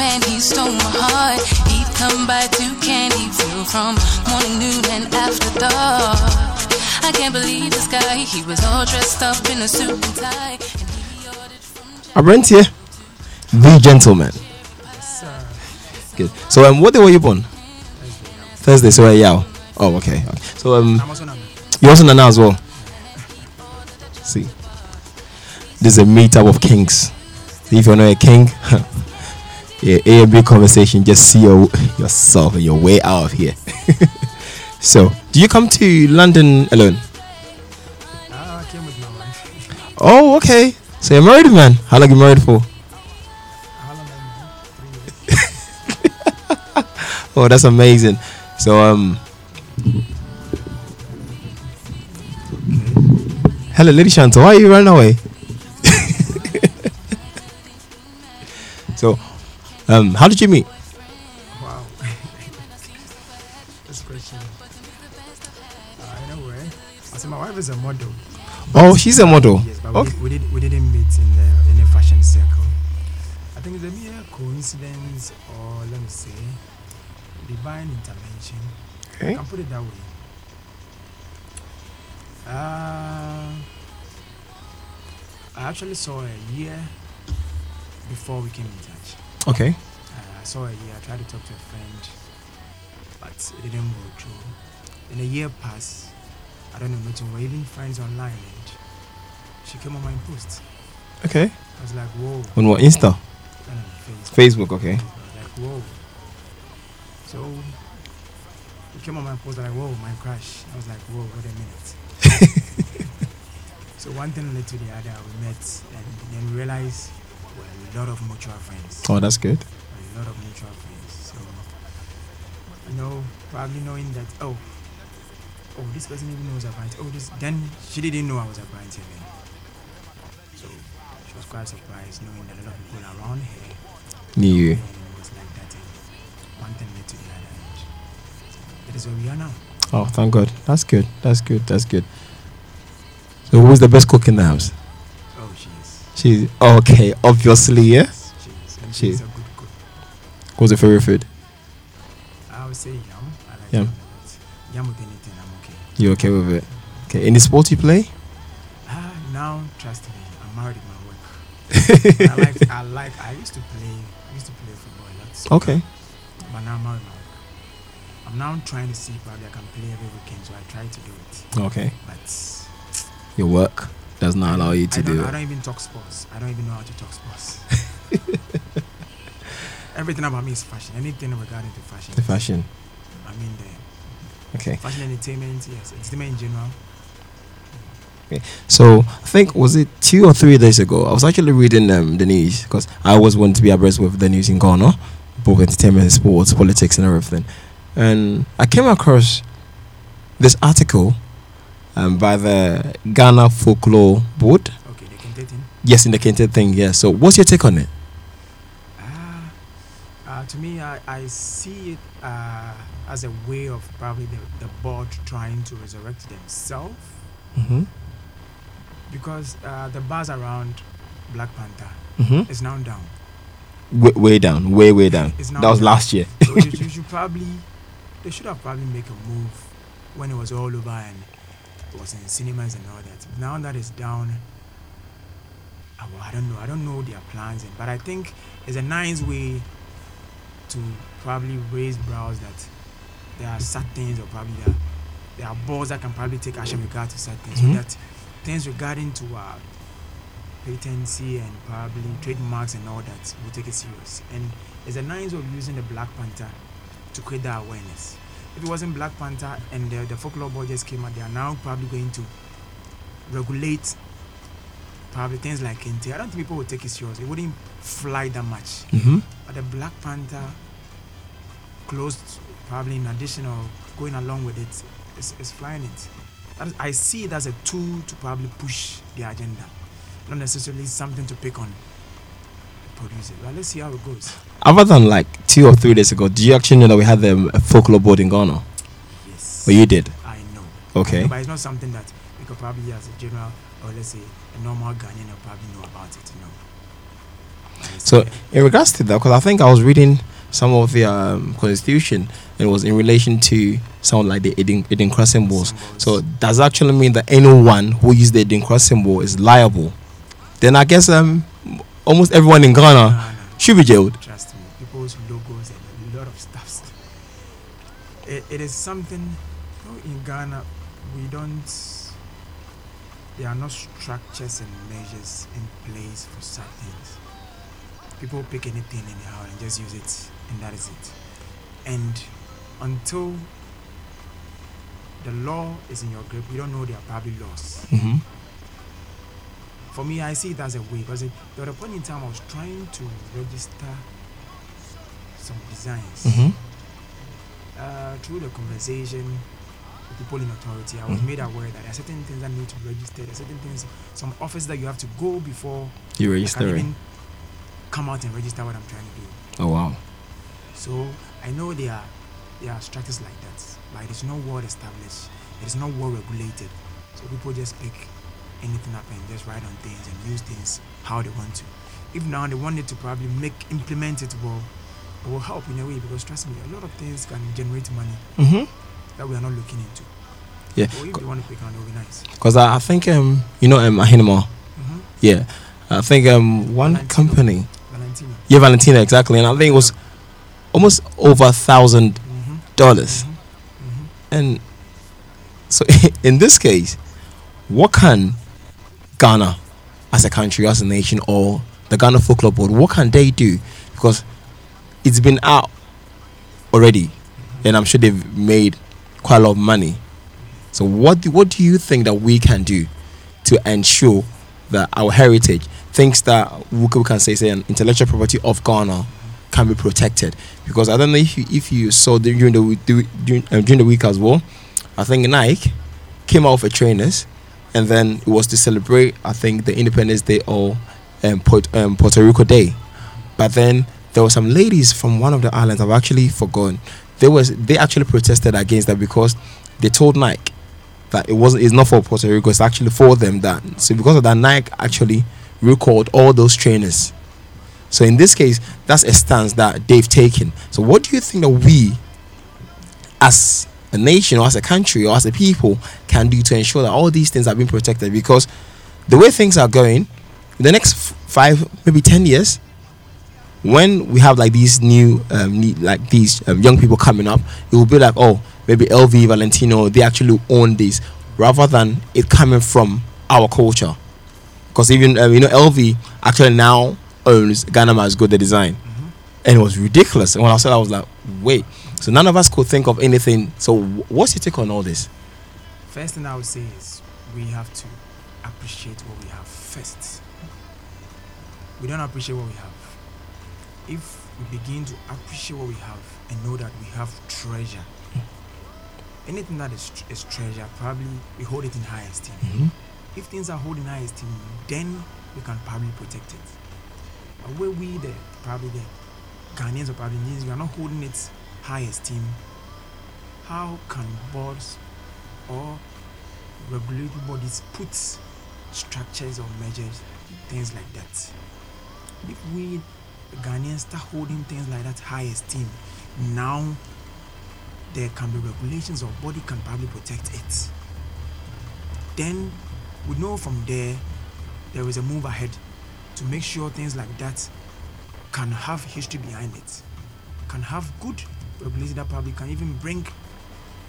man, he stole my heart. He'd come by to Candyville from morning, noon, and after dark. I can't believe this guy. He was all dressed up in a suit and tie. And he ordered from Aberanteɛ, the gentleman. Yes, sir. Good. So um, what day were you born? Thursday. So uh, yeah. Oh, okay. okay. So um, I'm also not. you also Nana as well. See, this is a meetup of kings. If you're not a king, A and B conversation. Just see your, yourself and your way out of here. so, do you come to London alone? Ah, I came with my wife. Oh, okay. So you're married, man. How long you married for? How long been? Oh, that's amazing. So um Hello, Lady Shanta, why are you running away? so um how did you meet? Wow. this question. Uh, in a way, I said my wife is a model. Oh, she's a model. Yes, but Okay. we, we, did, we didn't meet in the in a fashion circle. I think it's a mere coincidence, or let me say, divine intervention. Okay. I can put it that way. Uh, I actually saw a year before we came in touch. Okay. I saw her here. I tried to talk to a friend, but it didn't go through. Then a year passed. I don't know nothing. We were even friends online, and she came on my post. Okay. I was like, whoa. On what Insta? And Facebook. Facebook, okay. Like, whoa. So he came on my post. I was like, whoa, my crush. I was like, whoa, wait a minute. so one thing led to the other. We met, and then we realized we're a lot of mutual friends. Oh, that's good. A lot of mutual friends. So, you know, probably knowing that, oh, oh, this person even knows about it. Oh, this, then she didn't know I was a then. So, she was quite surprised knowing that a lot of people around her Knew you. was like that. One thing led to the other. That is where we are now. Oh, thank God. That's good. That's good. That's good. So who's the best cook in the house? Oh, she is. She's okay, obviously, yeah. She is. And She- she's a good cook. What's your favorite food? I would say yum. I like yum. a with anything, I'm okay. You okay with it? Okay. Any sport you play? Ah, now trust me, I'm married with my work. I like, I like, I used to play, I used to play football a lot. so- Okay. But now I'm married my work. I'm now trying to see probably I can play every weekend, so I try to do it. Okay. But Your work does not allow you I to do it. I don't even talk sports. I don't even know how to talk sports. Everything about me is fashion. Anything regarding to fashion. The fashion. I mean the Okay. fashion entertainment, yes, entertainment in general. Okay. So I think was it two or three days ago? I was actually reading um, the news because I always want to be abreast with the news in Ghana, both entertainment, sports, politics, and everything. And I came across this article um, by the Ghana Folklore Board. Okay, can take in. Yes, in the Kente thing. Yeah. So what's your take on it? To me, I, I see it uh, as a way of probably the, the board trying to resurrect themselves Mm-hmm. because uh, the buzz around Black Panther Mm-hmm. is now down. Way, way down. Way way down. That was down. last year. So you, you should probably, they should have probably make a move when it was all over and it was in cinemas and all that. Now that it's down, well, I don't know. I don't know their plans, but I think it's a nice way to probably raise brows that there are certain things or probably there, there are boards that can probably take action regard to certain Mhm. so that things regarding to uh, patency and probably trademarks and all that will take it serious. And it's a nice way of using the Black Panther to create that awareness. If it wasn't Black Panther and the, the folklore board just came out, they are now probably going to regulate probably things like Kente. I don't think people would take it serious. It wouldn't fly that much. Mm-hmm. But the Black Panther closed probably in addition or going along with it is, is flying it. That is, I see it as a tool to probably push the agenda, not necessarily something to pick on the producer. But let's see how it goes. Other than like two or three days ago, do you actually know that we had the um, folklore board in Ghana? Yes. Or you did? I know. Okay. I know, but it's not something that we could probably, as a general, or let's say a normal Ghanaian, probably know about it. No. So in regards to that, because I think I was reading some of the um, constitution, and it was in relation to someone like the Eden, Adinkra symbols. So does that actually mean that anyone who uses the Adinkra symbol is liable? Then I guess um almost everyone in Ghana No, no, should be jailed. trust me. People's logos and a lot of stuffs. It, it is something. In Ghana, we don't. There are no structures and measures in place for such things. People pick anything anyhow and just use it, and that is it. And until the law is in your grip, we don't know there are probably laws. hmm For me, I see it as a way because it, there was a point in time I was trying to register some designs. hmm Uh, through the conversation with people in authority, I was Mhm. made aware that there are certain things that need to be registered, there are certain things, some office that you have to go before You I can register even come out and register what I'm trying to do. So I know there are there are structures like that, but it is not well established. It is not well regulated. So people just pick anything up and just write on things and use things how they want to. If now they want it to probably make implement it well, it will help in a way because trust me, a lot of things can generate money hmm that we are not looking into. Yeah. So if they want to pick on, it will be nice. Because I, I think um you know um Ahenema. Mm-hmm. Yeah. I think um one Valentino. company. Valentino. Yeah, Valentina exactly, and I think it was almost over a thousand Mm-hmm. dollars. Mm-hmm. And so in this case, what can Ghana as a country, as a nation, or the Ghana Folklore Board, what can they do? Because it's been out already, and I'm sure they've made quite a lot of money. So what do, what do you think that we can do to ensure that our heritage, things that we we can say, say, an intellectual property of Ghana, can be protected? Because I don't know if you, if you saw during the week during, um, during the week as well. I think Nike came out with trainers, and then it was to celebrate I think the Independence Day or um, Port, um, Puerto Rico Day. But then there were some ladies from one of the islands. I've actually forgotten. They was they actually protested against that because they told Nike that it wasn't it's not for Puerto Rico. It's actually for them. That so because of that, Nike actually recalled all those trainers. So in this case, that's a stance that they've taken. So what do you think that we, as a nation or as a country or as a people, can do to ensure that all these things are being protected? Because the way things are going, in the next five, maybe ten years, when we have like these new, um, like these um, young people coming up, it will be like, oh, maybe LV, Valentino, they actually own this, rather than it coming from our culture. Because even um, you know, LV actually now owns Ghana Must Go the design, Mm-hmm. and it was ridiculous. And when I said, I was like, wait. So none of us could think of anything. So what's your take on all this? First thing I would say is we have to appreciate what we have first. We don't appreciate what we have. If we begin to appreciate what we have and know that we have treasure, anything that is, tr- is treasure, probably we hold it in high esteem. Mm-hmm. If things are holding high esteem, then we can probably protect it. But where we, the probably the Ghanaians or probably Indians, we are not holding it high esteem. How can boards or regulatory bodies put structures or measures, things like that? If we, Ghanaians, start holding things like that high esteem, now there can be regulations or body can probably protect it. Then we know from there there is a move ahead to make sure things like that can have history behind it, can have good that probably can even bring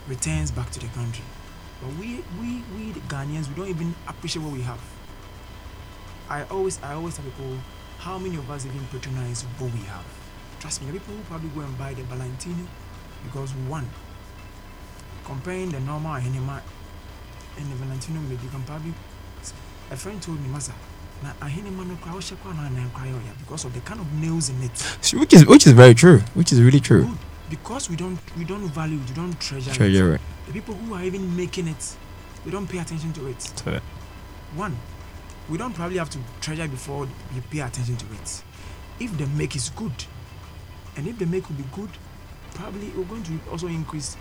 returns back to the country. But we, we, we the Ghanaians, we don't even appreciate what we have. I always, I always tell people, how many of us even patronize what we have? Trust me, are people who probably go and buy the Valentino because one, comparing the normal Ahenema and the Valentino maybe you can probably a friend told me, Masa, na Ahenema no cry, kwa na na cry oya because of the kind of nails in it. Which is which is very true. Which is really true. Good. Because we don't we don't value we don't treasure Sure, it. you're. The people who are even making it, we don't pay attention to it. To it. One, we don't probably have to treasure before we pay attention to it. If the make is good, and if the make will be good, probably we're going to also increase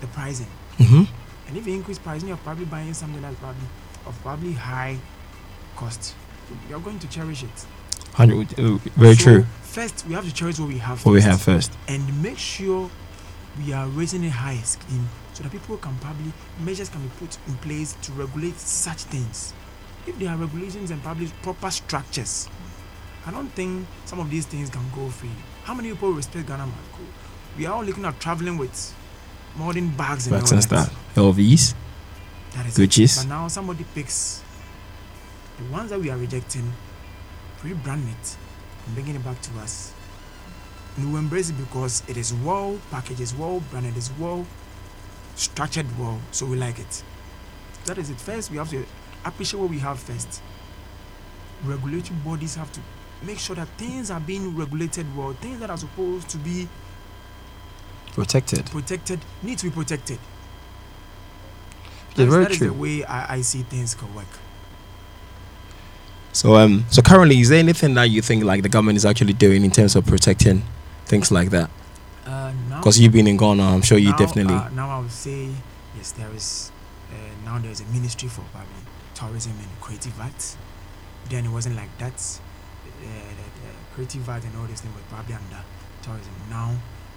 the pricing. Mm-hmm. And if you increase pricing, you're probably buying something that's probably of probably high cost. You're going to cherish it. Hundred. uh, Very So, true. First, we have to cherish what we have. What we first have first. and make sure we are raising a high scheme so that people can probably measures can be put in place to regulate such things. If there are regulations and probably proper structures, I don't think some of these things can go free. How many people respect Ghana Must Go? We are all looking at traveling with modern bags and Bags all and that. stuff. LVs. That is. Gucci's. But now somebody picks the ones that we are rejecting, rebrand it, and bringing it back to us. And we embrace it because it is well packaged, it's well branded, it's well structured well, so we like it. That is it. First, we have to appreciate what we have first. Regulatory bodies have to make sure that things are being regulated well. Things that are supposed to be Protected. protected need to be protected. Yeah, That is- very that is the way I, I see things can work. So um, so currently, is there anything that you think like the government is actually doing in terms of protecting things like that? Uh, Because you've been in Ghana, I'm sure you now, definitely. Uh, now I would say yes. There is uh, now there is a ministry for probably tourism and creative arts. Then it wasn't like that. Uh, the, the creative art and all this thing was probably under tourism. Now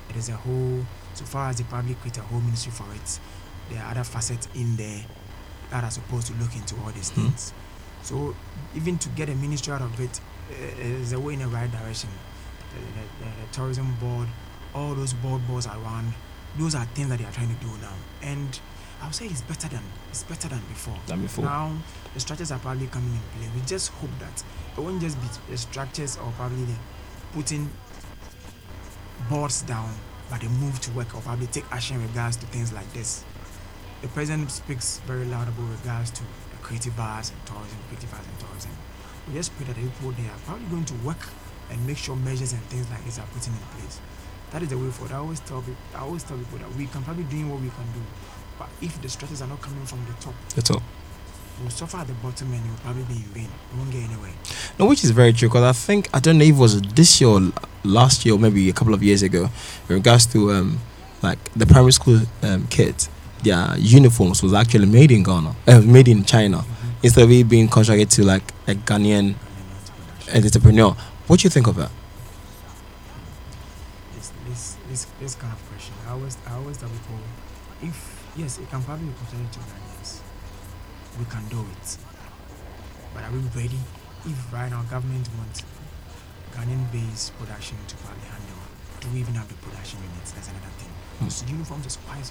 it is a whole. So far as they probably create a whole ministry for it, there are other facets in there that are supposed to look into all these Hmm. things. So even to get a ministry out of it is uh, a way in the right direction. The, the, the, the tourism board, all those board boards around, those are things that they are trying to do now. And I would say it's better than it's better than before. Than before. Now the structures are probably coming in play. We just hope that it won't just be the structures or probably the putting boards down, but they move to work or probably take action in regards to things like this. The president speaks very loud about regards to creative arts and tourism, creative arts and tourism. We just pray that the people they are probably going to work and make sure measures and things like this are put in place. That is the way forward. I always tell people, I always tell people that we can probably doing what we can do, but if the structures are not coming from the top, That's all. we'll suffer at the bottom and will probably be in vain. We won't get anywhere. No, which is very true because I think I don't know if it was this year, or last year, or maybe a couple of years ago, in regards to um, like the primary school um, kids, their uniforms was actually made in Ghana, uh, made in China, instead of it being contracted to like a Ghanaian entrepreneur. What do you think of that? this this this this kind of question. I always I always tell people if yes, it can probably be considered to Ghanaians. We can do it. But are we ready? If right now government wants Ghanaian based production to probably handle, do we even have the production units? That's another thing. Hmm. So uniforms is quite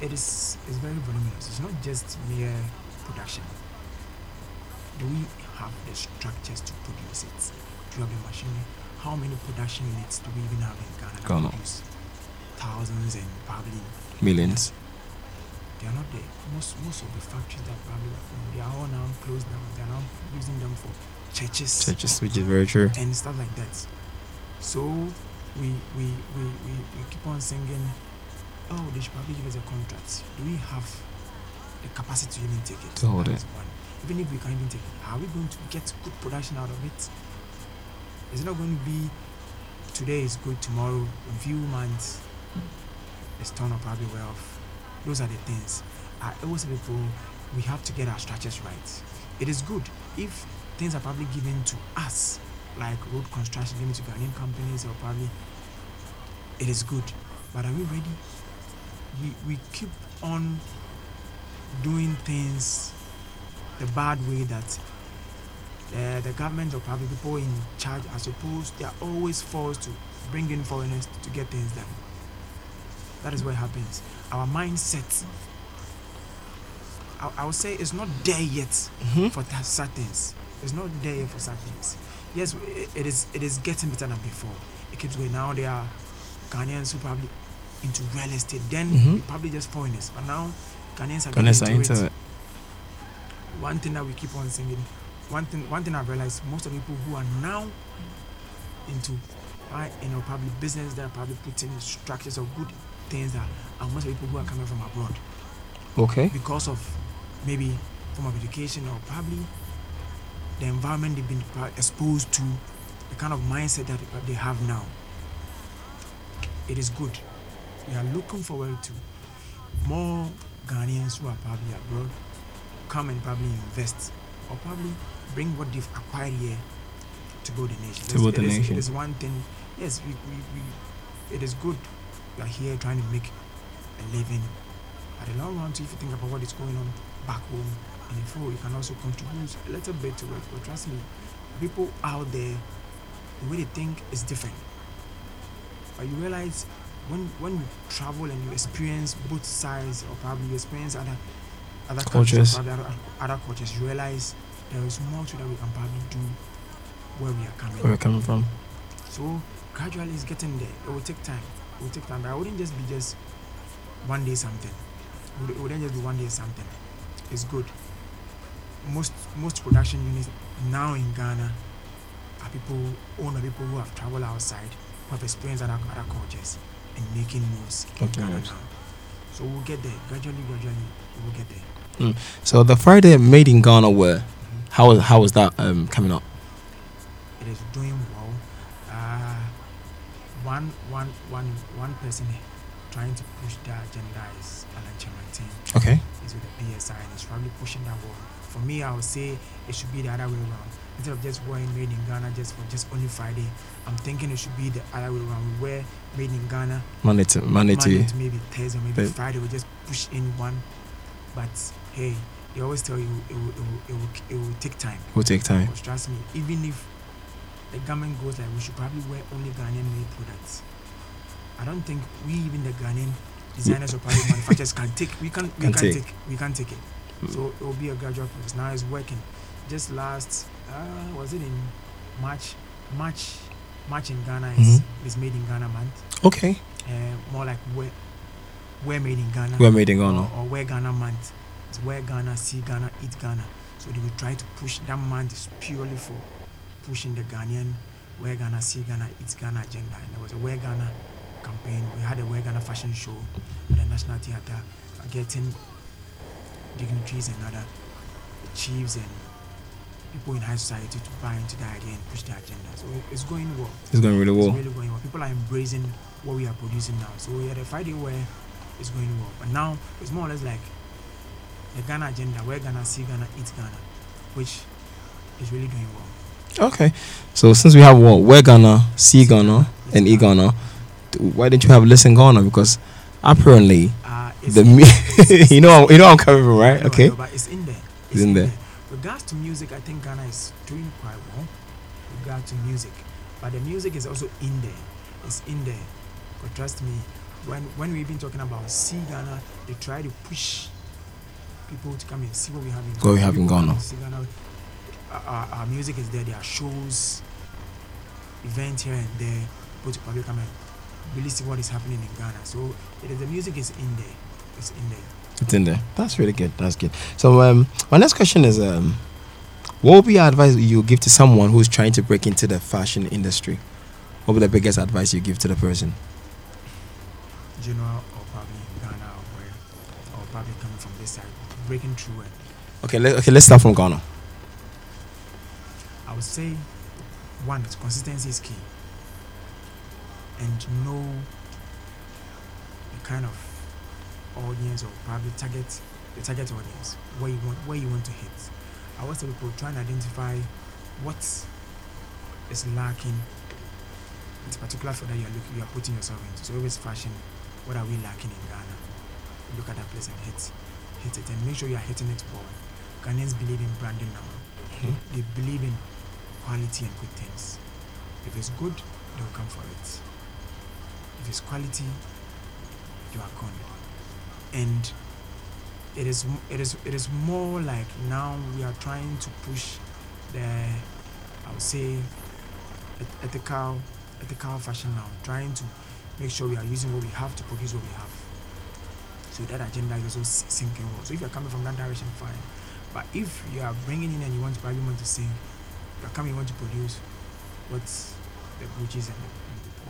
it is it's very voluminous. It's not just mere production. Do we have the structures to produce it? Do we have the machinery? How many production units do we even have in Ghana Ghana. produce thousands and probably Millions. they are not there. Most most of the factories that probably were formed, they are all now closed down. They are now using them for churches Churches, which is very true. and stuff like that. So we we, we, we, we keep on singing, oh, they should probably give us a contract. Do we have the capacity to even take it? To hold it. one. Even if we can't even take it, are we going to get good production out of it? Is it not going to be today is good, tomorrow, in few months, it's turned up probably well off? Those are the things. I always people we have to get our structures right. It is good if things are probably given to us, like road construction given to Ghanaian companies or probably it is good. But are we ready? We we keep on doing things the bad way that uh, the government or probably people in charge are supposed they are always forced to bring in foreigners to get things done. That is what happens. Our mindset I, I would say it's not there yet Mm-hmm. for such things. It's not there yet for things. Yes, it, it is. It is getting better than before. It keeps going. Now there are Ghanaians who probably into real estate. Then Mhm. probably just foreigners. But now Ghanaians are Ghanaians into, into it. it. One thing that we keep on singing. One thing. One thing I've realized. Most of the people who are now into, right, you know, probably business they're probably putting structures of good things that are most of the people who are coming from abroad Okay. because of maybe form of education or probably the environment they've been exposed to, the kind of mindset that they have now. It is good. We are looking forward to more Ghanaians who are probably abroad come and probably invest or probably bring what they've acquired here to build a nation. To build is- nation. It is one thing. Yes, we, we, we it is good. We are here trying to make a living. At the long run, too, if you think about what is going on back home in the field, you can also contribute a little bit to it. But trust me, people out there, the way they think is different. But you realize when when you travel and you experience both sides, or probably you experience other other Cultures. cultures, other, other cultures, you realize there is more to that we can probably do where we are coming. Where we're coming from. So gradually it's getting there. It will take time. It will take time. But I wouldn't just be just one day something. It would- It wouldn't just be one day something. It's good. Most most production units now in Ghana are people owned by people who have traveled outside, who have experienced other, other cultures and making moves in Ghana now. So we'll get there. Gradually, gradually we will get there. So the Friday Made in Ghana how was how was that um, coming up? it is doing well. Uh, one, one, one, one person trying to push the agenda is Alan Kyerematen. Okay. He's with the PSI and he's probably pushing that one. For me, I would say it should be the other way around. Instead of just wearing made in Ghana just for just only Friday, I'm thinking it should be the other way around. We wear made in Ghana Monday to Monday to Monday to maybe Thursday, maybe But- Friday. We just push in one. But hey, they always tell you it will, it will, it will, it will take time. will take time. Because trust me, even if the government goes like we should probably wear only Ghanaian made products, I don't think we even the Ghanaian designers or product manufacturers can take we can we Can can take. take. we can take it. Mm. So it will be a gradual process. Now it's working. Just last uh, was it in March March March in Ghana is, Mhm. is made in Ghana month. Okay. Uh, more like where where made in Ghana We're Made in Ghana. or wear Ghana month. It's wear Ghana, see Ghana, eat Ghana. So they will try to push that month is purely for pushing the Ghanaian wear Ghana, see Ghana, eat Ghana agenda. And there was a wear Ghana campaign. We had a Ghana fashion show at the National Theatre, getting dignitaries and other chiefs and people in high society to buy into the idea and push the agenda. So it's going well. It's going really well. It's really going well. People are embracing what we are producing now. So yeah, the Friday wear it's going well. But now it's more or less like the Ghana agenda, where Ghana see Ghana, eat Ghana, which is really doing well. Okay. So since we have what Wear Ghana, See Ghana, and E Ghana, why didn't you have Listen Ghana? Because apparently Uh, the mu- you know you know I'm coming from right. know, Okay. know, but it's in there. It's in there. Regards to music, I think Ghana is doing quite well. Regard to music, but the music is also in there. It's in there. But trust me, when when we've been talking about see Ghana, they try to push people to come and see what we have in What we have in Ghana. Ghana. Our, our, our music is there. There are shows, events here and there. People to probably come see what is happening in Ghana. So it is, the music is in there. It's in there. It's in there. That's really good. That's good. So um, my next question is um, what would be your advice you give to someone who's trying to break into the fashion industry? What would be the biggest advice you give to the person? general or probably Ghana or where, or probably coming from this side, breaking through it. Okay. Let, okay. Let's start from Ghana. I would say one consistency is key, and know the kind of audience or probably target the target audience where you want where you want to hit. I always tell people try and identify what is lacking. It's particular for that you're looking, you're putting yourself into. So always fashion. What are we lacking in Ghana? Look at that place and hit, hit it, and make sure you are hitting it well. Ghanaians believe in branding now hmm. they believe in quality and good things. If it's good, they'll come for it. It's quality, you are gone. And it is it is it is more like now we are trying to push the I would say eth- ethical ethical fashion now, trying to make sure we are using what we have to produce what we have. So that agenda is also sinking well. So if you're coming from that direction, fine. But if you are bringing in and you want to probably want to sing, you're coming, you want to produce what the Gucci's and the,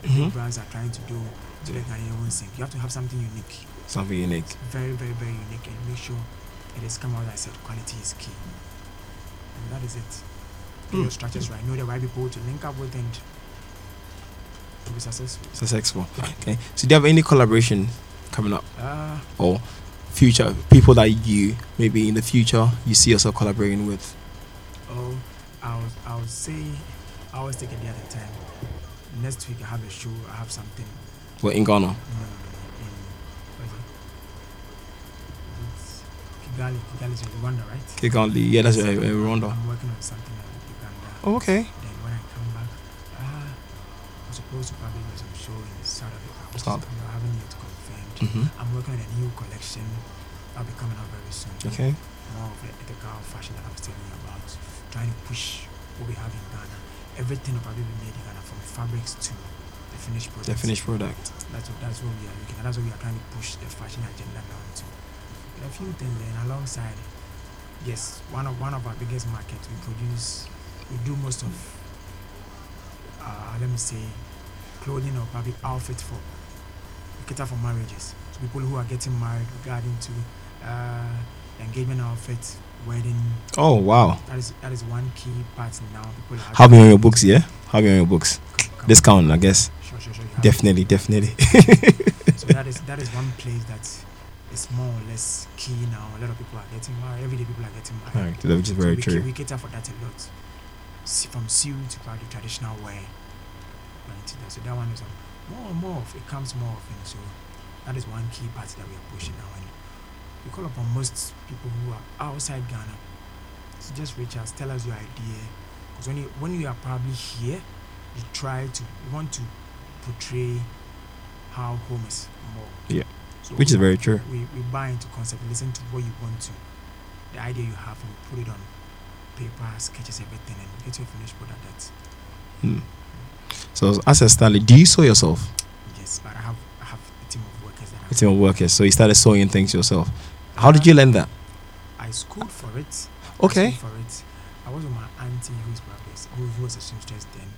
the Mhm. big brands are trying to do to the Ghanaian won't sing. You have to have something unique, Something unique. very, very, very unique, and make sure it is come out. I said quality is key, and that is it. Mm. your structures right. Know the right people to link up with and to be successful. Successful. Okay. So do you have any collaboration coming up Uh, or future people that you maybe in the future you see yourself collaborating with? Oh, I would, I would say I always take a day at a time. Next week I have a show. I have something. Well, in Ghana. No, no, no, in what is it? It's Kigali. Kigali is in Rwanda, right? Kigali. Yeah, that's right. Uh, Rwanda. I'm working on something in Uganda. Oh, okay. Then when I come back, ah, I'm supposed to probably do some show in South Africa. South. I haven't yet confirmed. hmm I'm working on a new collection. I'll be coming out very soon. Okay. More of the ethical fashion that I was telling you about. Trying to push what we have in Ghana. Everything probably be made in Ghana from fabrics to the finished product. The finished product. That's what that's what we are looking at. That's what we are trying to push the fashion agenda now to. There a few things then alongside. Yes, one of one of our biggest markets. We produce, we do most of. Uh, let me say, clothing or probably outfit for. We cater for marriages. So people who are getting married, regarding to uh, engagement outfit, wedding. Oh, wow. That is that is one key part now. People are Have me on your books, yeah? Have me on your books. Come- Discount, I guess. Sure, sure, sure. it. Definitely, definitely. So that is that is one place that is more or less key now. A lot of people are getting married. Every day people are getting married. Right, which is So very we, true. ca- we cater for that a lot. See, from suit to probably traditional way. Right, so that- so that one is more and more of it comes more often. So that is one key part that we are pushing now. We call upon most people who are outside Ghana to just reach us, tell us your idea. Because when you when you are probably here, you try to you want to portray how home is more. Yeah. So Which is very true. We, we buy into concept, listen to what you want to, the idea you have, and put it on paper, sketches, everything, and get your finished product. That Hmm. So, as a stylist, do you sew yourself? yes, but I have I have a team of workers that A team of workers. So, you started sewing things yourself. How did you learn that? I schooled for it. Okay. I for it. I was with my auntie who is probably who, who was a seamstress then.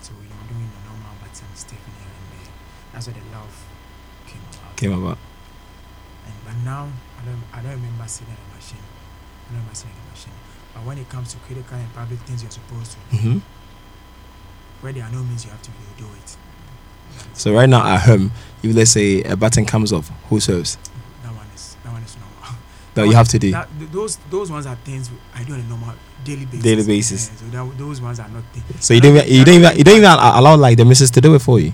So you know doing the normal button stuff here and there. That's where the love came about. Came about. And but now I don't I don't remember sitting at a machine. I don't remember sitting at a machine. But when it comes to critical and public things you're supposed to do, hmm where there are no means you have to do it. So, right now at home, if let's say a button comes off, who serves? That one is that one is normal. That you have to do. That, those those ones are things I do on a normal daily basis. Daily basis. Yeah, so that, those ones are not things. So you don't even, you don't even you don't even allow like the missus to do it for you.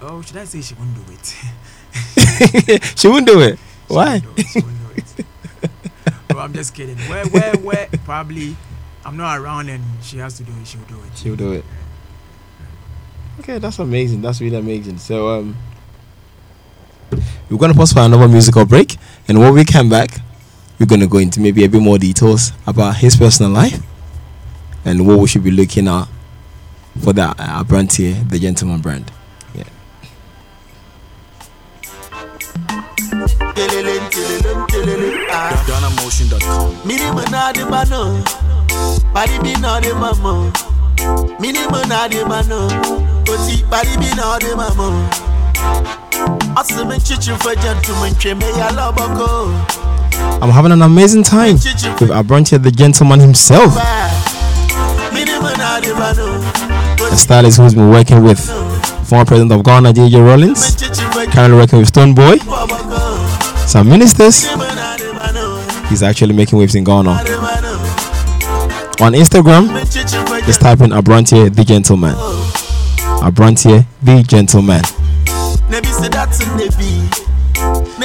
Oh, should I say she won't do it? she won't do it. She Why? won't do it, she won't do it. oh, I'm just kidding. Where where where probably I'm not around and she has to do it. She'll do it. She'll do it. Okay, that's amazing. That's really amazing. So um, we're gonna pause for another musical break, and when we come back, we're gonna go into maybe a bit more details about his personal life and what we should be looking at for that uh, brand here, the Gentleman brand. Yeah. Ah. Asime chichi for gentlemen, cheme ya loboko. I'm having an amazing time with here, the Gentleman himself, a stylist who's been working with former president of Ghana, J.J. Rawlings, currently working with Stonebwoy, some ministers. He's actually making waves in Ghana. On Instagram, just type in Abrantie the Gentleman. Abrantie the Gentleman.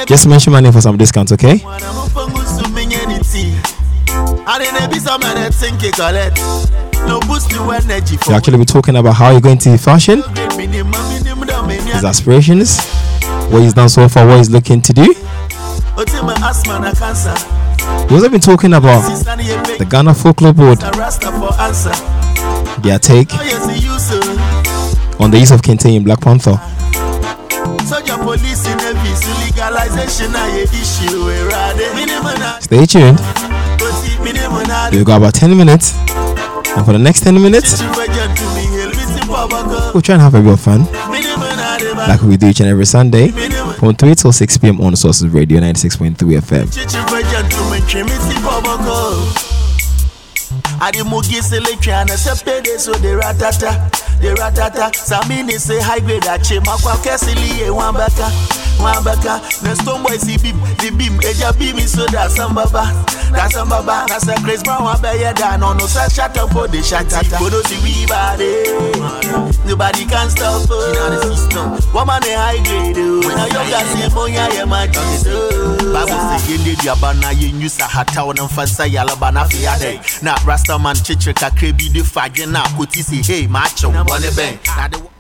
Just mention my name for some discounts, okay? Mwana mufungu suminyeniti. Ade nebi some of that think you collect. No boost to energy for We'll actually be talking about how you're going to fashion, his aspirations, what he's done so far, what he's looking to do. We've also been talking about the. Ghana Folklore Board, their take on the use of kente in Black Panther. Soldier police in navy. So legalization ye issue. Rade. Minimum. Stay tuned. Oti minimum na. We've got about 10 minutes. And for the next 10 minutes, Chichi for gentlemen. Hell, we see Papa go. we'll try and have a bit of fun, Minimum na de ba. like we do each and every Sunday, from 3 till 6 p.m. on Sources Radio 96.3 FM. Selekya na sepede so de ratata. De ratata. Samini say high grade ache makwa kesili e wambaka. Wambaka. Na Stonebwoy si beam, the beam, eh, eja beam so da sambaba. Da sambaba. Na say Chris Brown wabeye da no no say shut up for the shatata. Bodo si we body. Eh. Nobody can stop us. You know the system. Woman a high grade. oh. Now you got see monya ye my oh. Bible say yende diaba na yenyu sa hata wona mfansa yalaba na fi ade. Na rasta man chiche kakre bi de fagye na koti si hey macho. One bang.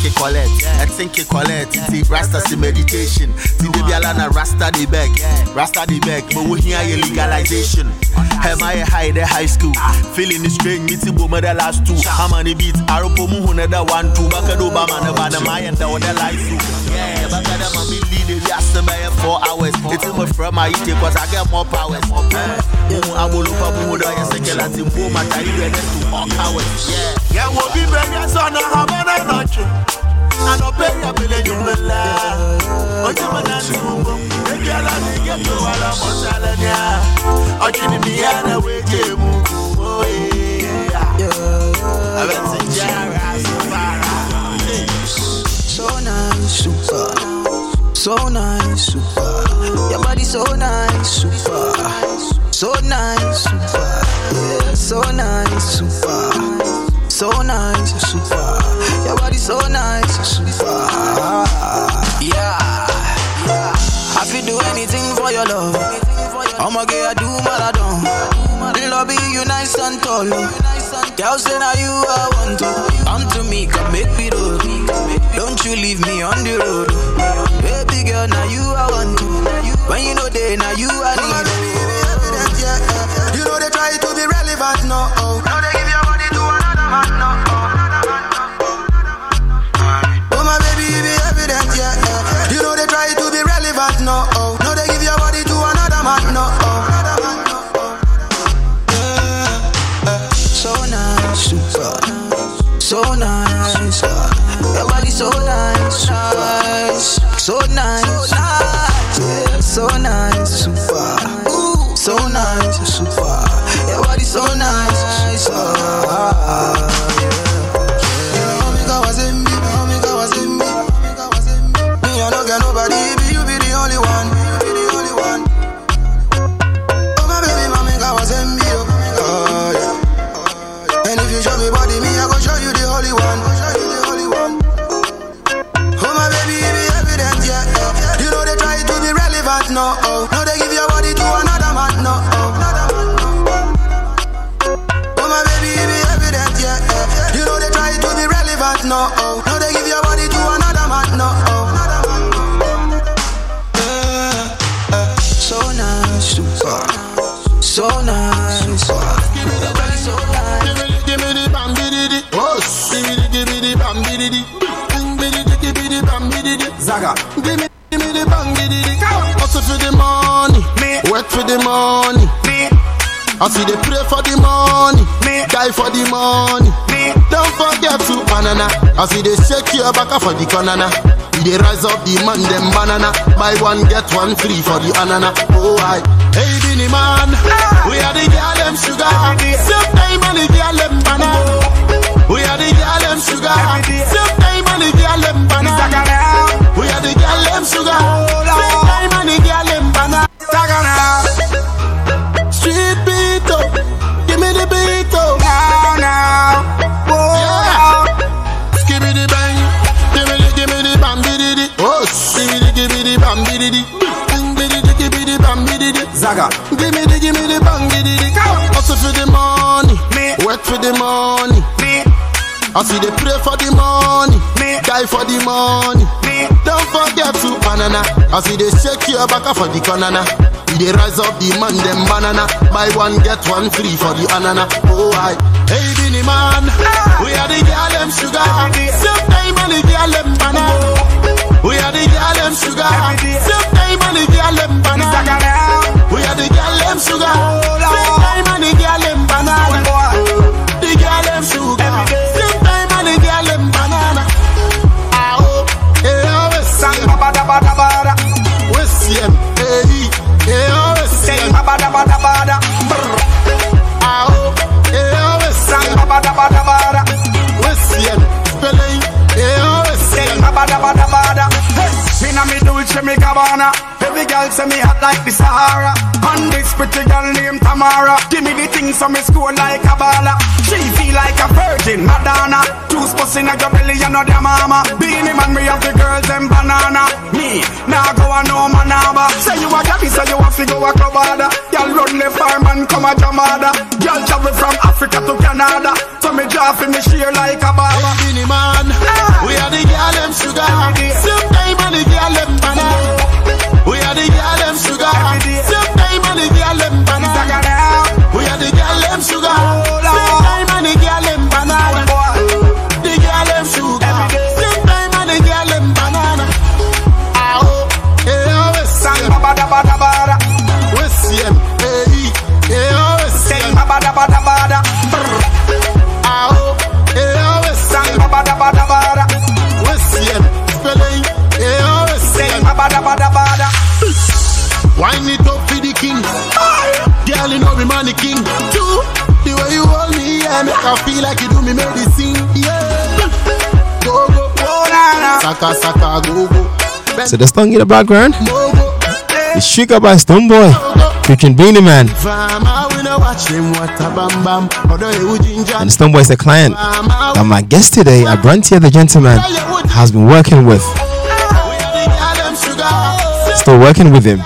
The collect, I think ke collect. Ti rasta si meditation. Ti de biala na rasta de beg, rasta de beg. But we hear your legalization. Am I high the high school? Feeling the strange, me ti boma the last two. How many beats? Aropo mu hune the one two. Baka do ba man ba na my and the other life Yeah, baka da ma me lead the last by four hours. It's my from my eat cause I get more powers. Mu abolo pa mu do ya sekela ti mbo mata you ready to. Yeah. Yeah, wo bi be ya so na ha ba So nice, super. So nice, super. Your body so nice, super. So nice, super. Yeah, so nice, super. So nice, super. Your body so nice. Ah, yeah. I feel do anything for your love. I'ma get I do maladon. Lobby you nice and tall. Girl say now you I want to. Come to me, come make me do. Don't you leave me on the road. Baby girl, now you I want to. When you know they, now you I need. You know they try to be relevant, no. Oh. Now they give your body to another man, no. No. Oh. Now they give your body to another man, no. Oh. Yeah, yeah. So nice, super. So nice, uh, your body so nice, nice, so nice, yeah, so nice, super, Ooh, so nice, super, your body so nice, the. Zaga. Give me give me the bang. Hustle for the money, me. work for the money. Me. I see they pray for the money, me. die for the money. Me. Don't forget to banana. I see they shake your back for the banana. We they rise up the man them banana. Buy one get one free for the anana. Oh I, hey Beenie Man, we are the girl them sugar. Same time and the girl them banana. We are the girl them sugar. Same time and the girl them them sugar. Same time and the girl them banana. Street beat up, give me the beat up. Now, now, yeah. Give me the bang, give me the, give me the bam bididi. Oh, give me the, give me the bam bididi. Bang bididi, give me the bam bididi. Zaga, give me the, give me the bang bididi. Hustle for the money, work for the money. I see they pray for the money, die for the money. Don't forget to banana. I see they shake your back for the banana. We they rise up the man them banana. Buy one get one free for the anana. Oh I, hey Beenie Man, we are the girl them sugar. Same time and the girl them banana. We are the girl them sugar. Same time and the girl them banana. We are the girl them sugar. Inna me Gabbana. Every girl say me hot like the Sahara. And this pretty girl named Tamara. Give me the things so me score like a baller. She feel like a virgin Madonna. Two spots in your belly, you know their mama. Beenie Man, me have the girls them banana. Me, now go on no manaba. Say you a gabby, say you have to go a club order. Girl run the farm and come a jamada. Girl travel from Africa to Canada. So me draw for me share like a baba. Beenie man, ah. we are the girl them sugar. Same time and the girl them banana. We are the girl them sugar. Same king. Two, the way you hold me, yeah, make I feel like you do me medicine. Yeah. Go, go, Oh na na. saka, saka, go, go. So the song in the background is Sugar by Stonebwoy, featuring Beenie Man. Fama, we no watch a bam bam. Odo you ginger. And Stonebwoy is the client that my guest today, Abrantie the gentleman, has been working with. we are the girl, them sugar. Still working with him.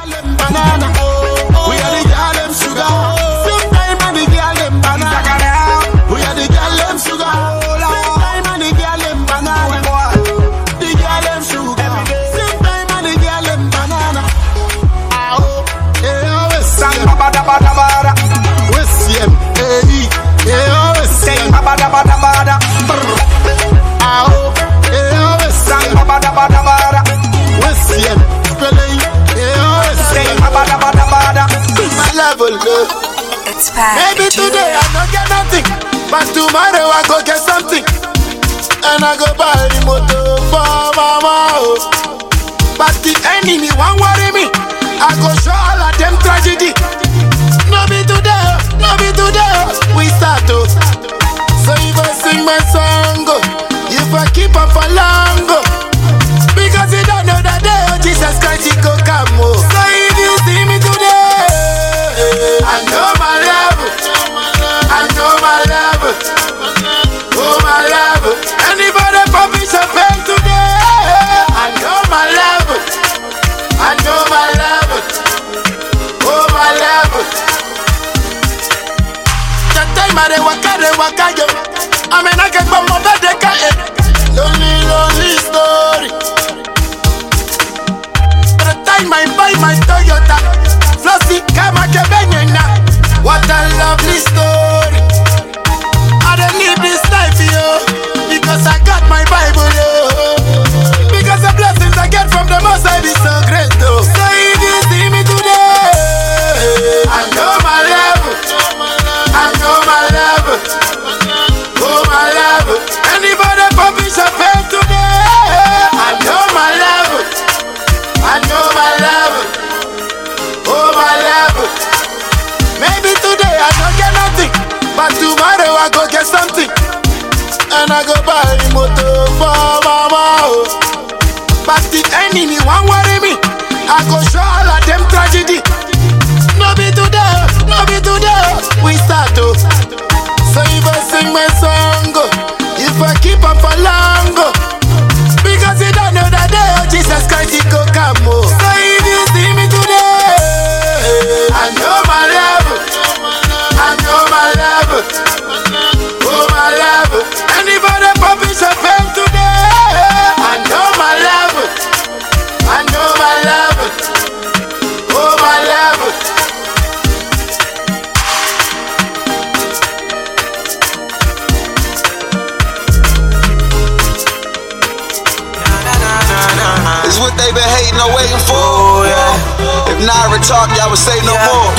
It's packed. Maybe today I don't get nothing, but tomorrow I go get something. And I go buy the motor for mama. Oh. But the enemy won't worry me. I go show all of them tragedy. No be today, oh, no be today. oh, We start to. So if I sing my song, oh, if I keep on for long, oh, because you don't know that day, oh, Jesus Christ, he go come. Oh. Dey waka, dey waka yo. I mean I But the enemy won't worry me. I go show all of them tragedy. No be today, no be today. We start to. So if I sing my song, oh, if I keep on for long, talk, y'all would say no more.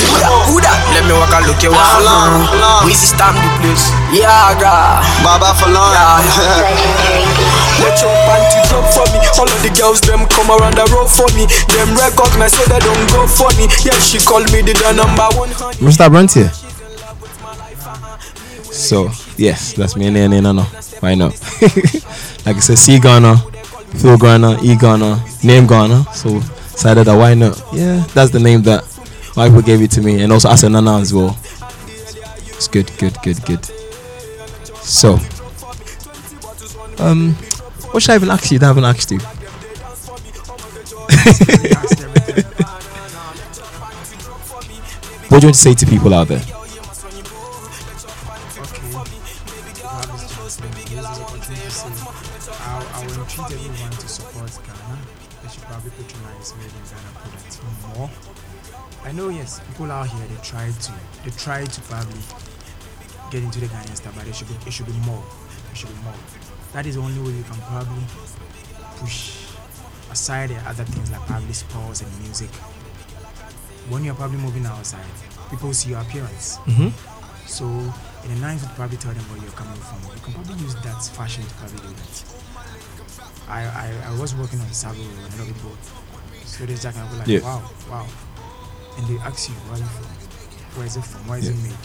Who that? Let me walk a look you For want. long, for. We see stamp the place. Yeah, God. Baba for long. Let your panty drop for me. All of the girls them come around the road for me. Them recognize so they don't go funny. Yeah, she called me the, the number one honey. Mr. Abrantie. So, yes, that's me and no, no. Why not? like I said, see Ghana, Phil Garner, E Garner, name Garner. So decided that why not? Yeah, that's the name that my people gave it to me, and also Asenana as well. It's good, good, good, good. So, um, what should I even ask you? That I haven't asked you. What do you want to say to people out there? Know, yes, people out here they try to they try to probably get into the Ghanaian stuff, but it should be it should be more. It should be more. That is the only way you can probably push aside the other things like probably sports and music. When you're probably moving outside, people see your appearance. Mm-hmm. So in the ninth, would probably tell them where you're coming from. You can probably use that fashion to probably do that. I I, I was working on the Sabo and a lot of people. So this jacket, I was like, wow, wow. And they ask you, where you from? Where is it from? Where is it made?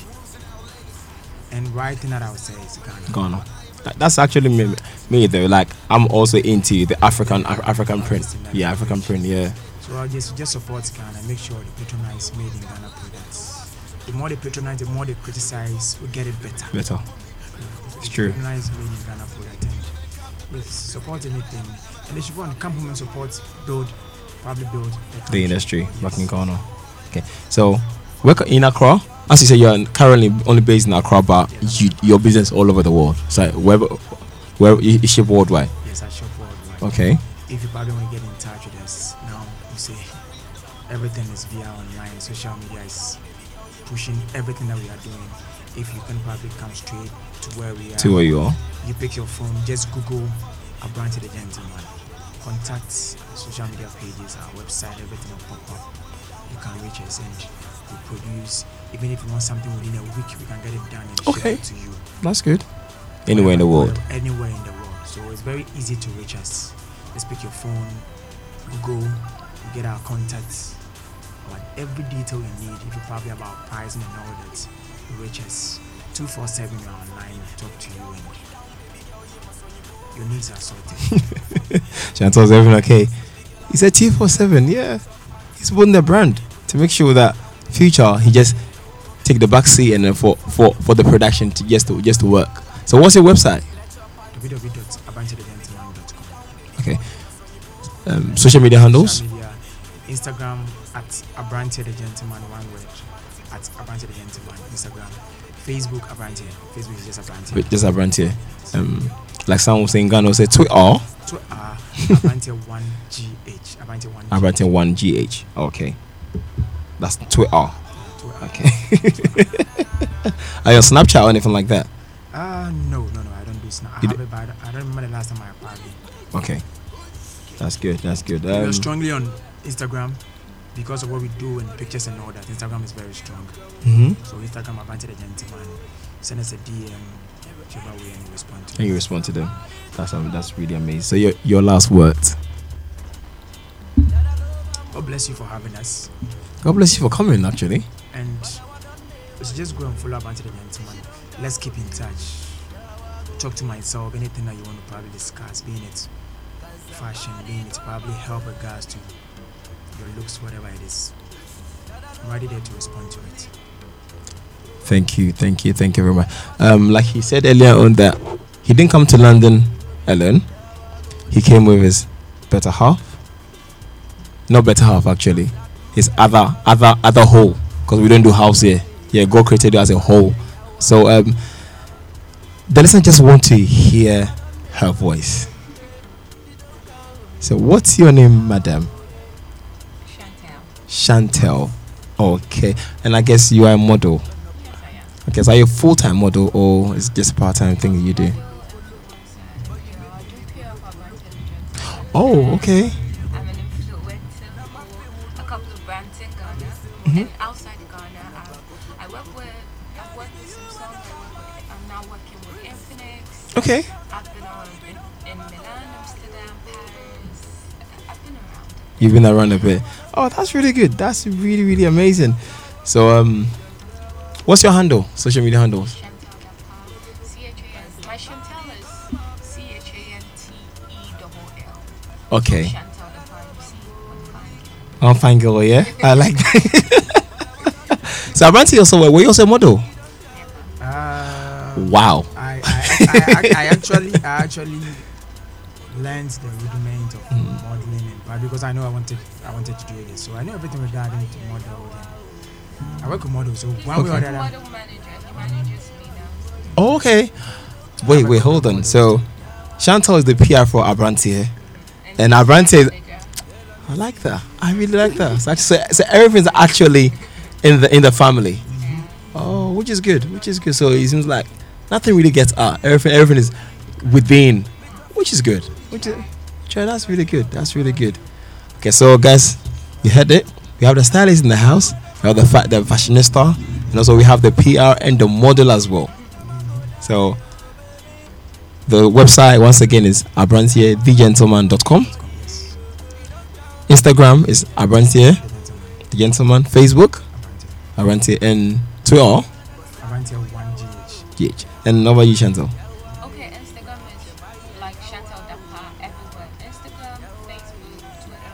And right thing that I would say is Ghana. Ghana. That- That's actually me, me though. Like I'm also into the African Af- African print. Yeah, African print. Yeah. So I'll just just support Ghana. Make sure the patronize made in Ghana products. The more they patronize, the more they criticize, we get it better. Better. It's true. Patronize made in Ghana product and support anything. And they should go and compliment support, build, probably build the, The industry Yes. back in Ghana. Okay. So, work in Accra. As you say, you're currently only based in Accra, but you, your business all over the world. So, where, where you ship worldwide. Yes, I shop worldwide. Okay. If you probably want to get in touch with us now, you see, everything is via online. Social media is pushing everything that we are doing. If you can probably come straight to where we are, To where you are. you pick your phone, just Google a branch of the gentleman. Contact social media pages, our website, everything will pop up. You can reach us and we produce. Even if you want something within a week, we can get it done and Okay. ship it to you. That's good. Anywhere in the Wherever- world. Anywhere in the world. So it's very easy to reach us. Just pick your phone, Google, you get our contacts, about every detail you need. If you probably about pricing and all that, you reach us. 247 we're online, talk to you and your needs are sorted. Chantal's everything okay. He said T47, yeah. He's building the brand to make sure that future he just take the back seat and then for, for, for the production to just to just to work. So what's your website? Okay. Um, social media handles? Social media, Instagram at Abrantie the Gentleman, one word. At Abrantie the Gentleman, Instagram. Facebook Abrantie. Facebook is just Abrantie. Wait, just a brand here. Um, like someone was saying Ghana say Twitter To uh, Abrantie 1GH. Abrantie 1 Abrantie one GH. Okay. That's Twitter. Okay. Are you on Snapchat or anything like that? Uh, no, no, no, I don't do Snap. I You have d- it, but I don't- I don't remember the last time I probably. Okay. That's good. That's good. we are Um, strongly on Instagram because of what we do and pictures and all that. Instagram is very strong. mhm. So Instagram Abrantie the Gentleman. Send us a DM, whichever way, and we respond to And you respond to them. That's um, that's really amazing. So your your last words. God bless you for having us. God bless you for coming. Actually. And let's just go and follow up until the gentleman. Let's keep in touch. Talk to myself, anything that you want to probably discuss, being it fashion, being it probably help regards to your looks, whatever it is. I'm ready there to respond to it. Thank you, thank you, thank you very much. Um, like he said earlier on that he didn't come to London alone. He came with his better half. Not better half actually. It's other other other whole. Because we don't do house here. Yeah, God created you as a whole. So um the listener just want to hear her voice. So what's your name, madam? Chantel. Chantel. Okay. And I guess you are a model. Okay, so are you a full time model or is it just a part time thing you do? Oh, know, Mm-hmm. outside Ghana. I, I work with, I've worked with some songs. I work with, I'm now working with Infinix. Okay. I've been on in, in Milan, Amsterdam, Paris. I've been around. You've been around a bit. Oh, that's really good. That's really, really amazing. So, um, what's your handle? Social media handles? Chantel.com. I'm fine girl, yeah. I like that. so Abrantie also were you also a model? Uh, Wow. I, I, I, I, I actually I actually learned the rudiment of Mm. modeling and but because I know I wanted I wanted to do this. So I know everything regarding to model and I work with models, so one way or Okay. the other. Model manager, he manages me now. Oh, okay. Wait, wait, hold on. So Chantal is the PR for Abrantie. And he's Abrantie- the manager. I like that. I really like that. So, so, so everything's actually in the in the family. Mm-hmm. Oh, which is good. Which is good. So it seems like nothing really gets out. Everything everything is within, which is good. Which is, sure, that's really good. That's really good. Okay, so guys, you heard it. We have the stylist in the house. We have the fa- the fashionista, and also we have the PR and the model as well. So the website once again is abrantie.thegentleman.com. Yes, Instagram is Abrantie, the gentleman. Facebook, Avanti, Abrantie, and Twitter, Avanti one GH. GH. And number you, Chantal. Okay, Instagram is like Chantal Dapar everywhere. Instagram, Facebook, Twitter,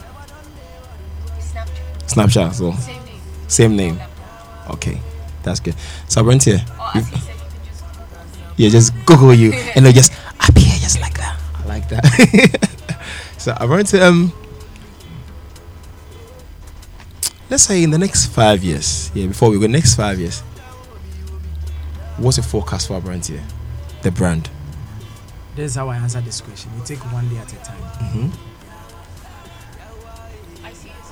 Snapchat. Snapchat, so Same name. same name. Okay, that's good. So Abrantie, Or you- as you said, you can just Google me. yeah, just Google you, and they'll just appear just like that. I like that. so Abrantie, um, let's say in the next five years, yeah, before we go, next five years, what's your forecast for our brand here? the brand? This is how I answer this question. We take one day at a time. Mm-hmm. I see it's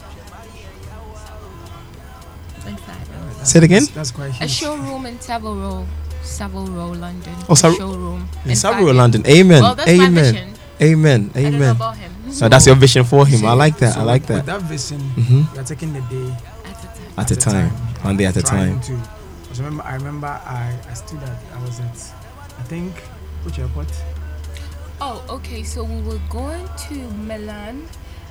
in fact. Say it again. That's, that's quite huge. A showroom in Savile Row, Savile Row, London. Oh, A showroom In five Savile, years. London. Amen. Well, that's my Amen. vision. Amen. I don't know Amen. about him. So that's your vision for him. I like that. so I like with- that. With that vision, Mhm. we are taking the day At. At a time, one day at a time. To, because remember, I remember I, I stood at, I was at, I think, which airport? Oh, okay. So we were going to Milan,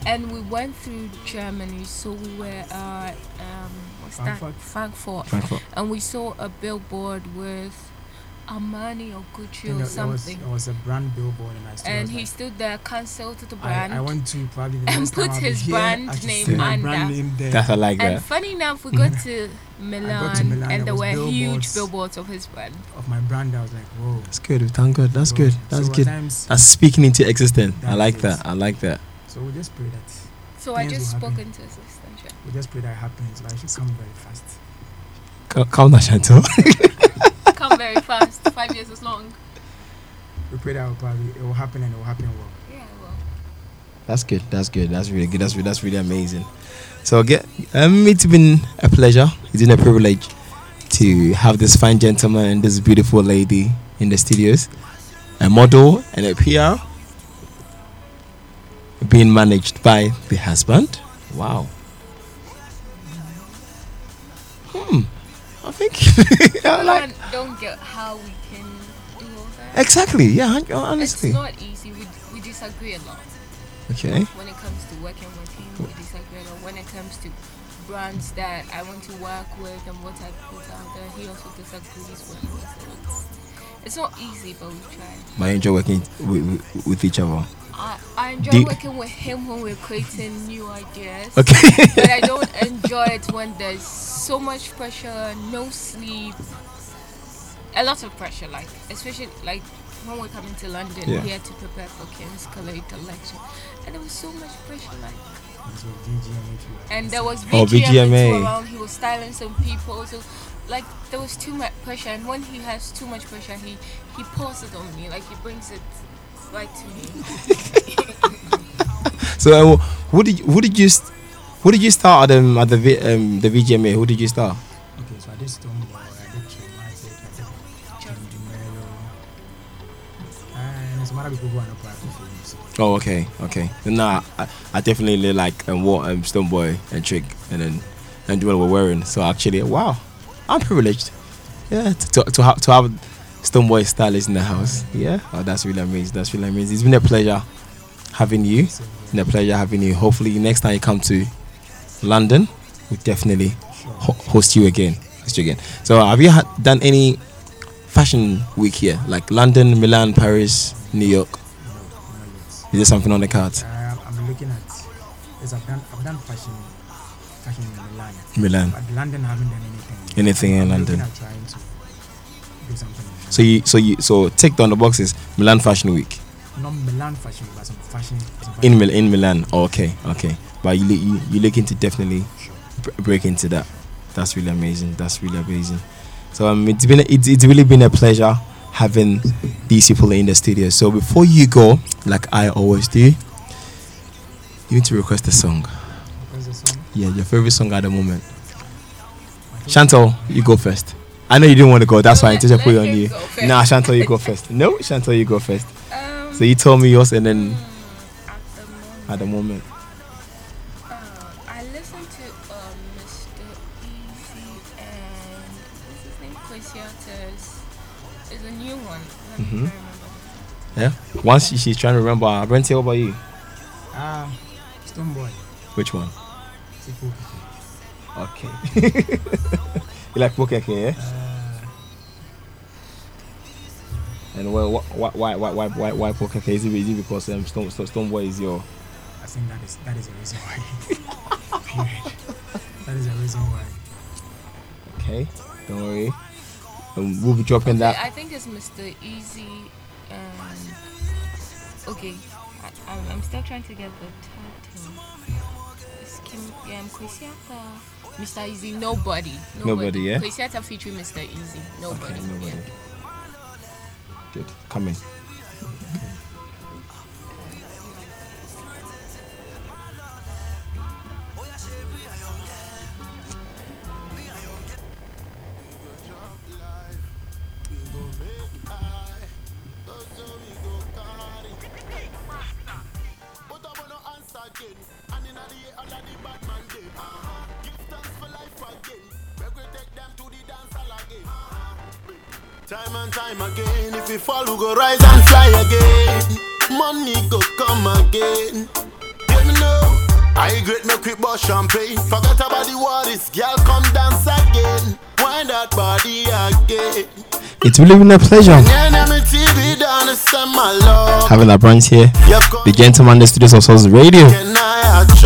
and we went through Germany. So we were uh um what's Frankfurt? that Frankfurt, Frankfurt. and we saw a billboard with Armani or I Gucci think or that- that was, something. it was a brand billboard, and I stood. I and he like, stood there, cancelled the brand. I want to probably the and next time put his here, brand name see my under. brand name there. That's I like and that. funny enough, we got to Milan, Milan, and there there was were huge billboards. billboards of his brand. of my brand. I was like, whoa. That's good. Thank God. That's So- good. That's so good. times- That's speaking into existence. I like is- that. I like that. So we just pray that. So I just will spoke happen. into assistant. yeah. We just pray that it happens. Like, it should come very fast. Cal- Calm down, Chantal. Come very fast. Five years is long. We pray that it will probably it will happen and it will happen well. Yeah, well. That's good. That's good. That's really good. That's re- that's really amazing. So get um, it's been a pleasure. It's been a privilege to have this fine gentleman and this beautiful lady in the studios, a model and a PR, being managed by the husband. Wow. I think I like Don't- don't get how we can do all that. exactly. Yeah. Oh, honestly. It's not easy. We, we disagree a lot. Okay. When it comes to working with him, we disagree a lot. When it comes to brands that I want to work with and what I put out there, he also disagrees with me. So it's, it's not easy, but we try. I enjoy working with, with, with each other. I, I enjoy you- working with him when we're creating new ideas. Okay. but I don't enjoy it when there's so much pressure, no sleep, a lot of pressure. Like especially like when we're coming to London, Yeah. we had to prepare for King's College lecture, and there was so much pressure. Like, This was VGMA too. and there was Oh, VGMA, VGMA. around. He was styling some people, so like there was too much pressure. And when he has too much pressure, he he pours it on me. Like he brings it right to me. So, uh, who did who did you st- who did you start at um, at the v, um, the VGMA? Who did you start? Okay, so I did Stonebwoy, I did Trigmatic, I did Jim DeMello, and some other people who are not part of the film. Oh, okay, okay. Nah, I, I definitely really like um, what um, Stonebwoy and Trick and then and Joel were wearing. So actually, wow, I'm privileged. Yeah, to to, to have to have Stonebwoy stylist in the house. Yeah, oh, that's really amazing. That's really amazing. It's been a pleasure having you. so, It's been a pleasure having you. Hopefully, next time you come to London, we definitely ho- host you again. Host you again. So, have you had, done any fashion week here, like London, Milan, Paris, New York? no, not yet. Is there something on the cards? I, I'm looking at. Yes, I've done I've done fashion fashion in Milan. Milan. But London I haven't done anything. Anything in I'm London. looking at trying to do something. in So you so you so ticked on the boxes Milan Fashion Week not Milan fashion, Week, but some fashion. Some in fashion. Mil- in Milan. Oh, okay, okay. But you you you looking to definitely br- break into that. That's really amazing. That's really amazing. So um, it's been it's, it's really been a pleasure having these people in the studio. So before you go, like I always do, you need to request a song. What's the song? Yeah, your favorite song at the moment. Chantal, you go first. I know you didn't want to go. That's why I Let- just put it on you. go first. Nah, Chantal, you go first. No, Chantal, you go first. Um, So you told me yours, and then at at the the moment, moment, uh, I listened to um, Mr. Eazi and what's his name? Kwesi Arthur's. It's a new one. Let me Mhm. try yeah. Once she- she's trying to remember, Brenti, what about you? Ah, Stonebwoy. Which one? Okay. you like Pokeke, yeah? Uh, And well, why why why why why why Pokeke? Is it, is it because um, Stone, Stone Stonebwoy is your I think that is that is the reason why. Period. That is the reason why. okay? Don't worry. Um, we'll be dropping Okay, that. I think it's Mr. Eazi. Um, okay, I, I'm, I'm still trying to get the title. It's Kim, um, Kwesi Arthur. Mr. Eazi, nobody. Nobody, yeah? Kwesi Arthur featuring Mr. Eazi, nobody. Okay, nobody. Yeah. Good. Come in. It's really been a pleasure to having that branch here. The Gentleman, the studios of Source Radio a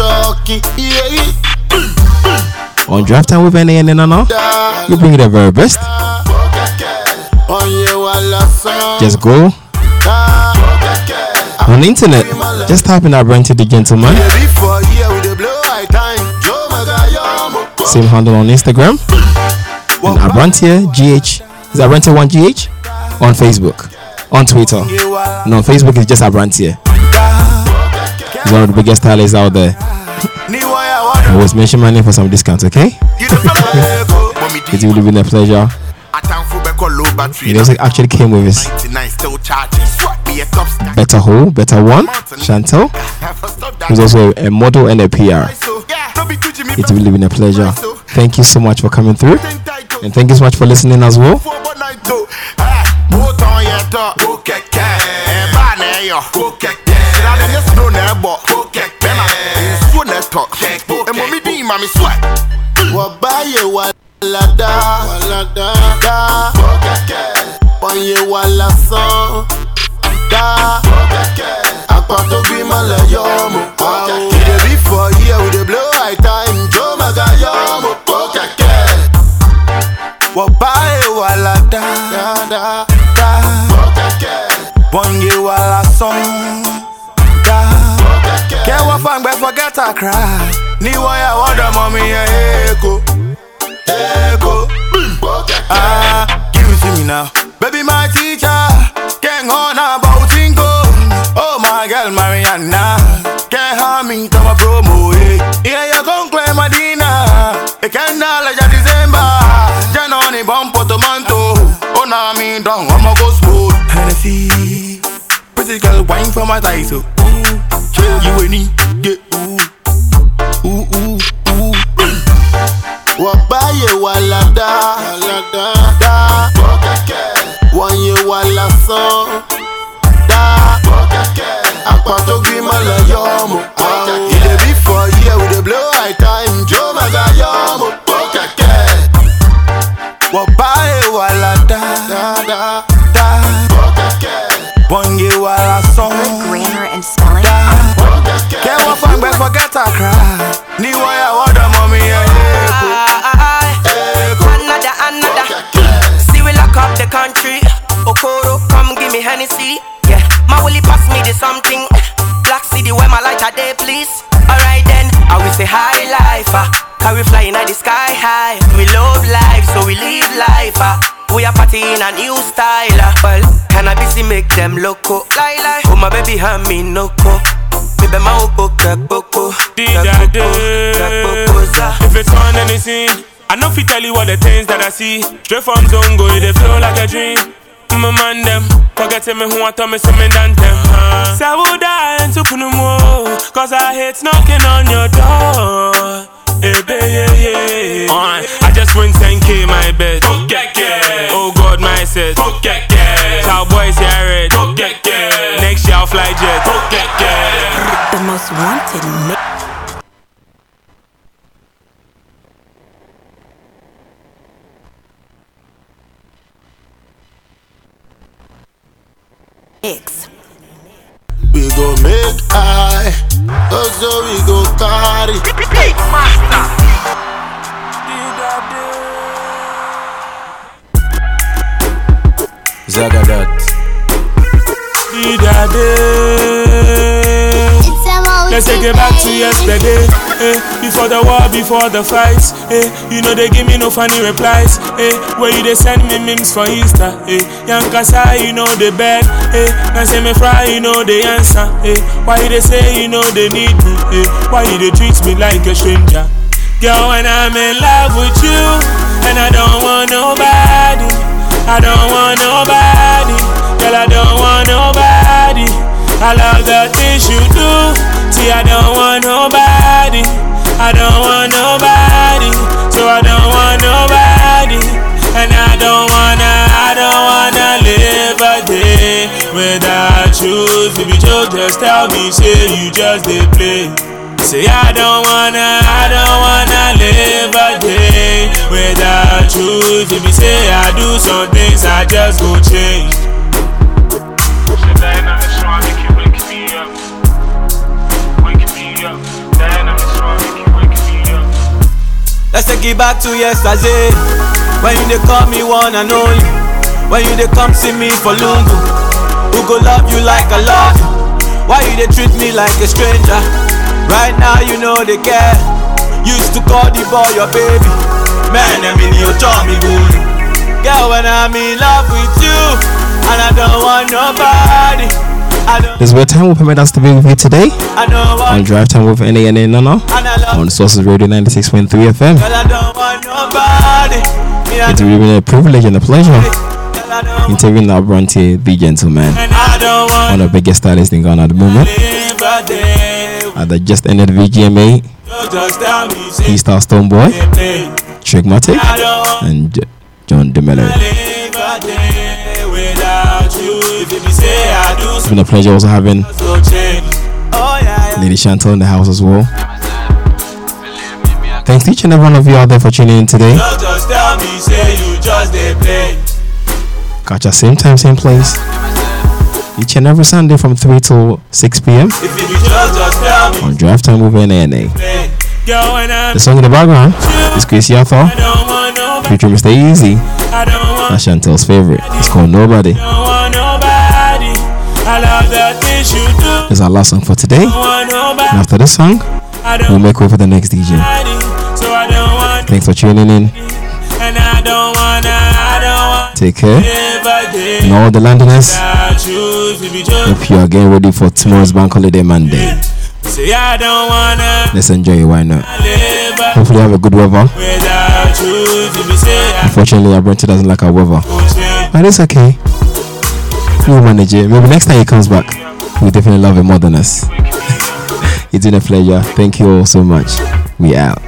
on Draft Time with NAN and da, We bring you the very best. you. Just go on the internet. Just type in Gentleman. Before yeah, with the Magayomo. Same handle on Instagram. And Abrantie GH. Is Abrantie 1GH? On Facebook. On Twitter. No, Facebook is just Abrantie. He's one of the biggest stylists out there. ni waya water. Always mention my name for some discounts, okay? Mommy It's really been a pleasure. He also actually came with his 99 still charging. Swat me a. Better Ho, Better One, Chantel, who's also a model and a PR. It's really been a pleasure. Thank you so much for coming through. And thank you so much for listening as well. Wabaye walada walada da Wanye wala son da Akpato gbi We dey be for here, we dey blow time Joe Maga yomo Wabaye walada da da da Wanye wala son da. Kewa fangbe forget I cry. Ni waya wada mommy yeah eko Eko Ah, give it to me now. Baby my teacher Can't on about tingo Oh my girl Mariana Can't harm me come a promo Yeah claim Medina It can't knowledge of December Janoni bumpo tomanto. Oh nah me down I'ma go smooth. Hennessy. Pretty girl wine for my title Ooh, you any get ooh. Ooh ooh ooh. Wabaye walada. Walada. Da. Wanye wala son da Akpato gbi mala yomo. You dey be for here we dey blow high time and Another, another See we lock up the country Okoro, come give me Hennessy Yeah, pass me the something Black city where my light are there, please. Alright then, I will say high life ah. Uh. Carry flying at the sky high. We love life, so we live life. Uh. We are party in a new style. Uh. Well, cannabis make them loco. Lie, lie. Oh my baby, hand me no co. Baby, my kakboko. Didade. If it's on anything, I know fi tell you all the things that I see. Straight from Zongo, they feel like a dream. My man them, forget me who I told me some me done them. Huh? Say I would die and to more, cause I hate knocking on your door. Hey, baby, yeah, yeah. Uh, I just win 10k my bet. Oh God, my set. Cowboys, yeah, red. Next year I'll fly jet. The most wanted ma- X. We go make high, also we go carry. Zagadat. Let's take it back to yesterday. Eh, before the war, before the fights. Eh, you know they give me no funny replies. Eh, where you they send me memes for Insta. Eh, Yankasa, you know they beg. Eh, now say me fry, you know they answer. Eh, why you they say you know they need me? Eh, why you they treat me like a stranger? Girl, when I'm in love with you, and I don't want nobody. I don't want nobody. Girl, I don't want nobody. I love the things you do. See, I don't want nobody. I don't want nobody. So I don't want nobody. And I don't wanna, I don't wanna live a day without you. If you joke, just tell me, say you just they play. Say I don't wanna, I don't wanna live a day without you. If you say I do some things, I just go change. Let's take it back to yesterday. When you they call me one and only. When you they come see me for Lungu. Who go love you like I love you? Why you they treat me like a stranger? Right now you know they care. Used to call the boy your baby. Man, I mean you tell me good. Girl, when I'm in love with you, and I don't want nobody. This is where time will permit us to be with you today on Drive Time with NA and love, on Sources Radio 96.3 FM. It's really been a privilege and a pleasure interviewing our Bronte, the gentleman, one of the biggest stylists in Ghana at the moment. a. At the just ended VGMA, play. Trigmatic, I don't want and John DeMello. It's been a pleasure also having. Lady Chantal in the house as well. Thanks to each and every one of you out there for tuning in today. Catch us same time, same place. Each and every Sunday from 3 till 6 p.m. On Drive Time with I'm The song in the background is Chris want featuring Mr. Eazi. That's Chantel's favorite. It's called nobody. This is our last song for today. And after this song, we'll make way for the next DJ. want so I don't want Thanks for tuning in. and I don't wanna. I don't want Take care. live a day And all the Londoners. If you hope you are getting ready for tomorrow's bank holiday Monday. say I don't wanna Let's enjoy it. Why not? Hopefully, have a good weather. without you. If you say I Unfortunately, our Brent doesn't like our weather. But it's okay. We'll manage it. Maybe next time he comes back, we definitely love him more than us. it's been a pleasure. Thank you all so much. We out.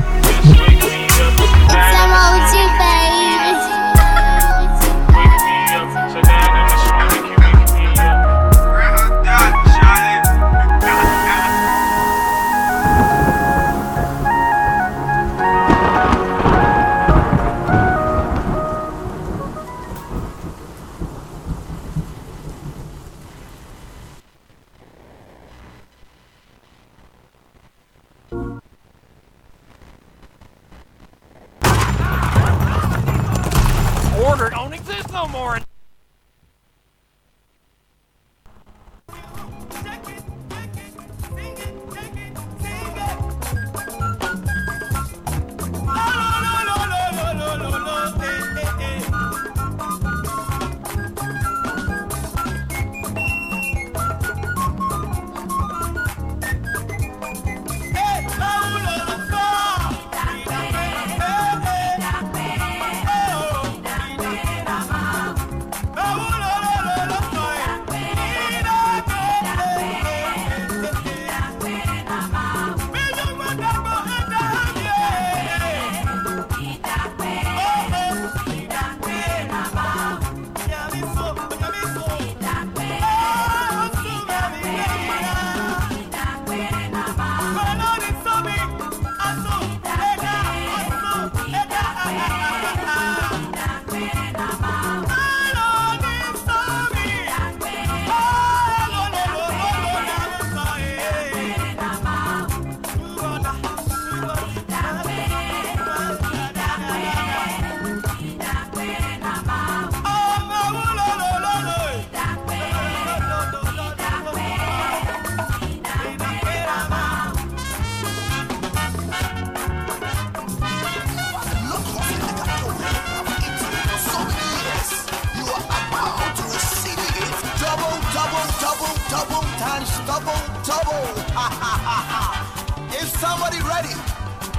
Is somebody ready?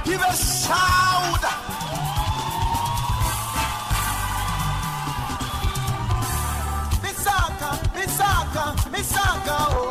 Give a shout. Misaka, Misaka, Misaka. Oh.